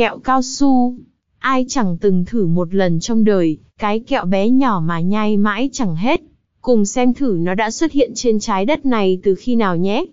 Kẹo cao su. Ai chẳng từng thử một lần trong đời, cái kẹo bé nhỏ mà nhai mãi chẳng hết. Cùng xem thử nó đã xuất hiện trên trái đất này từ khi nào nhé.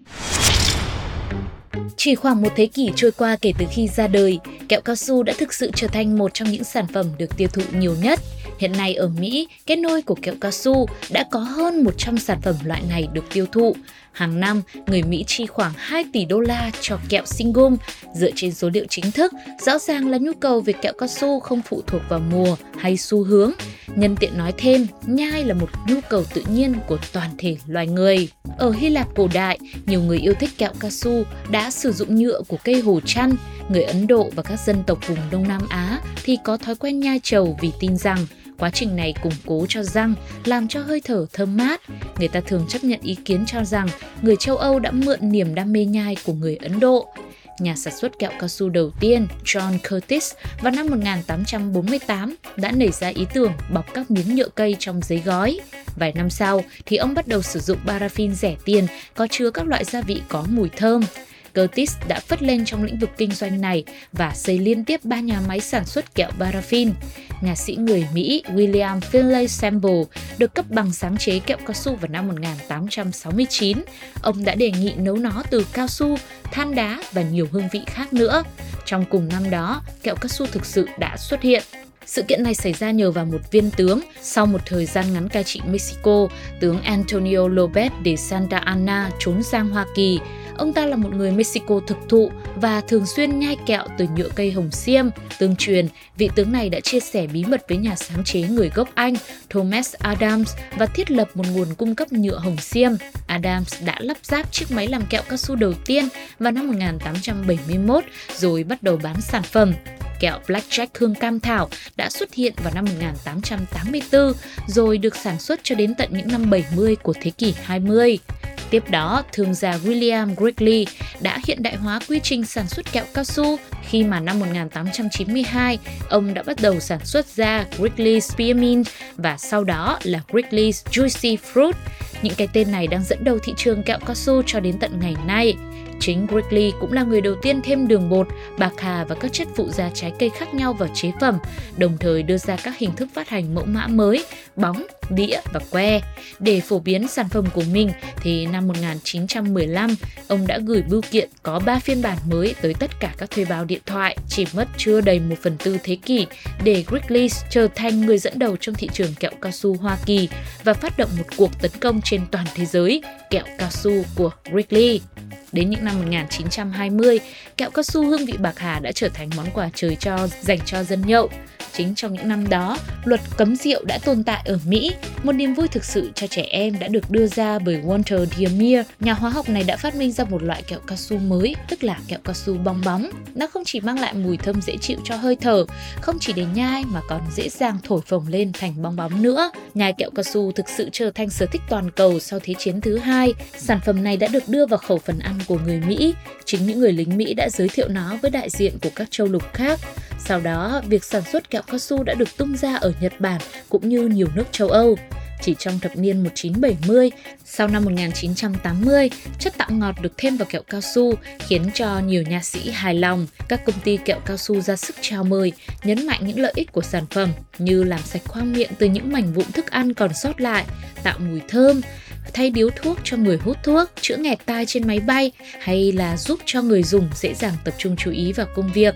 Chỉ khoảng một thế kỷ trôi qua kể từ khi ra đời, kẹo cao su đã thực sự trở thành một trong những sản phẩm được tiêu thụ nhiều nhất. Hiện nay ở Mỹ, kết nối của kẹo cao su đã có hơn 100 sản phẩm loại này được tiêu thụ. Hàng năm, người Mỹ chi khoảng 2 tỷ đô la cho kẹo sinh gum. Dựa trên số liệu chính thức, rõ ràng là nhu cầu về kẹo cao su không phụ thuộc vào mùa hay xu hướng. Nhân tiện nói thêm, nhai là một nhu cầu tự nhiên của toàn thể loài người. Ở Hy Lạp cổ đại, nhiều người yêu thích kẹo cao su đã sử dụng nhựa của cây hồ chăn. Người Ấn Độ và các dân tộc vùng Đông Nam Á thì có thói quen nhai trầu vì tin rằng Quá trình này củng cố cho răng, làm cho hơi thở thơm mát. Người ta thường chấp nhận ý kiến cho rằng người châu Âu đã mượn niềm đam mê nhai của người Ấn Độ. Nhà sản xuất kẹo cao su đầu tiên, John Curtis, vào năm 1848 đã nảy ra ý tưởng bọc các miếng nhựa cây trong giấy gói. Vài năm sau thì ông bắt đầu sử dụng paraffin rẻ tiền có chứa các loại gia vị có mùi thơm. Curtis đã phất lên trong lĩnh vực kinh doanh này và xây liên tiếp ba nhà máy sản xuất kẹo paraffin. Nhà sĩ người Mỹ William Finlay Sample được cấp bằng sáng chế kẹo cao su vào năm 1869. Ông đã đề nghị nấu nó từ cao su, than đá và nhiều hương vị khác nữa. Trong cùng năm đó, kẹo cao su thực sự đã xuất hiện. Sự kiện này xảy ra nhờ vào một viên tướng. Sau một thời gian ngắn cai trị Mexico, tướng Antonio Lopez de Santa Anna trốn sang Hoa Kỳ. Ông ta là một người Mexico thực thụ và thường xuyên nhai kẹo từ nhựa cây hồng xiêm. Tương truyền, vị tướng này đã chia sẻ bí mật với nhà sáng chế người gốc Anh Thomas Adams và thiết lập một nguồn cung cấp nhựa hồng xiêm. Adams đã lắp ráp chiếc máy làm kẹo cao su đầu tiên vào năm 1871 rồi bắt đầu bán sản phẩm kẹo Blackjack hương cam thảo đã xuất hiện vào năm 1884 rồi được sản xuất cho đến tận những năm 70 của thế kỷ 20. Tiếp đó, thương gia William Wrigley đã hiện đại hóa quy trình sản xuất kẹo cao su khi mà năm 1892 ông đã bắt đầu sản xuất ra Wrigley's Spearmint và sau đó là Wrigley's Juicy Fruit. Những cái tên này đang dẫn đầu thị trường kẹo cao su cho đến tận ngày nay. Chính Wrigley cũng là người đầu tiên thêm đường bột, bạc hà và các chất phụ gia trái cây khác nhau vào chế phẩm, đồng thời đưa ra các hình thức phát hành mẫu mã mới, bóng, đĩa và que. Để phổ biến sản phẩm của mình thì năm 1915, ông đã gửi bưu kiện có 3 phiên bản mới tới tất cả các thuê bao điện thoại, chỉ mất chưa đầy 1 phần tư thế kỷ để Wrigley trở thành người dẫn đầu trong thị trường kẹo cao su Hoa Kỳ và phát động một cuộc tấn công trên toàn thế giới kẹo cao su của Wrigley. Đến những năm 1920, kẹo cao su hương vị bạc hà đã trở thành món quà trời cho dành cho dân nhậu. Chính trong những năm đó, luật cấm rượu đã tồn tại ở Mỹ. Một niềm vui thực sự cho trẻ em đã được đưa ra bởi Walter Diemir. Nhà hóa học này đã phát minh ra một loại kẹo cao su mới, tức là kẹo cao su bong bóng. Nó không chỉ mang lại mùi thơm dễ chịu cho hơi thở, không chỉ để nhai mà còn dễ dàng thổi phồng lên thành bong bóng nữa. Nhai kẹo cao su thực sự trở thành sở thích toàn cầu sau Thế chiến thứ hai. Sản phẩm này đã được đưa vào khẩu phần ăn của người Mỹ. Chính những người lính Mỹ đã giới thiệu nó với đại diện của các châu lục khác. Sau đó, việc sản xuất kẹo cao su đã được tung ra ở Nhật Bản cũng như nhiều nước châu Âu. Chỉ trong thập niên 1970, sau năm 1980, chất tạo ngọt được thêm vào kẹo cao su khiến cho nhiều nhà sĩ hài lòng. Các công ty kẹo cao su ra sức chào mời, nhấn mạnh những lợi ích của sản phẩm như làm sạch khoang miệng từ những mảnh vụn thức ăn còn sót lại, tạo mùi thơm, thay điếu thuốc cho người hút thuốc, chữa nghẹt tai trên máy bay hay là giúp cho người dùng dễ dàng tập trung chú ý vào công việc.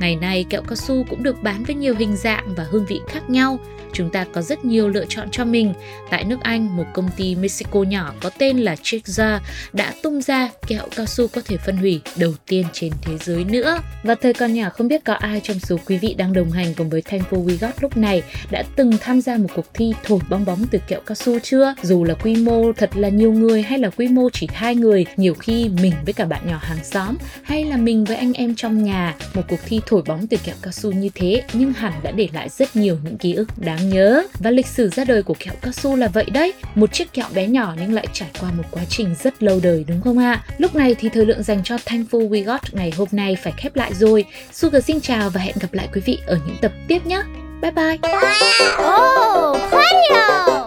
Ngày nay, kẹo cao su cũng được bán với nhiều hình dạng và hương vị khác nhau chúng ta có rất nhiều lựa chọn cho mình. Tại nước Anh, một công ty Mexico nhỏ có tên là Chexza đã tung ra kẹo cao su có thể phân hủy đầu tiên trên thế giới nữa. Và thời còn nhỏ không biết có ai trong số quý vị đang đồng hành cùng với Thankful We Got lúc này đã từng tham gia một cuộc thi thổi bong bóng từ kẹo cao su chưa? Dù là quy mô thật là nhiều người hay là quy mô chỉ hai người, nhiều khi mình với cả bạn nhỏ hàng xóm hay là mình với anh em trong nhà, một cuộc thi thổi bóng từ kẹo cao su như thế nhưng hẳn đã để lại rất nhiều những ký ức đáng nhớ. Và lịch sử ra đời của kẹo cao su là vậy đấy, một chiếc kẹo bé nhỏ nhưng lại trải qua một quá trình rất lâu đời đúng không ạ? Lúc này thì thời lượng dành cho Thankful We Got ngày hôm nay phải khép lại rồi. Sugar xin chào và hẹn gặp lại quý vị ở những tập tiếp nhé. Bye bye. Oh,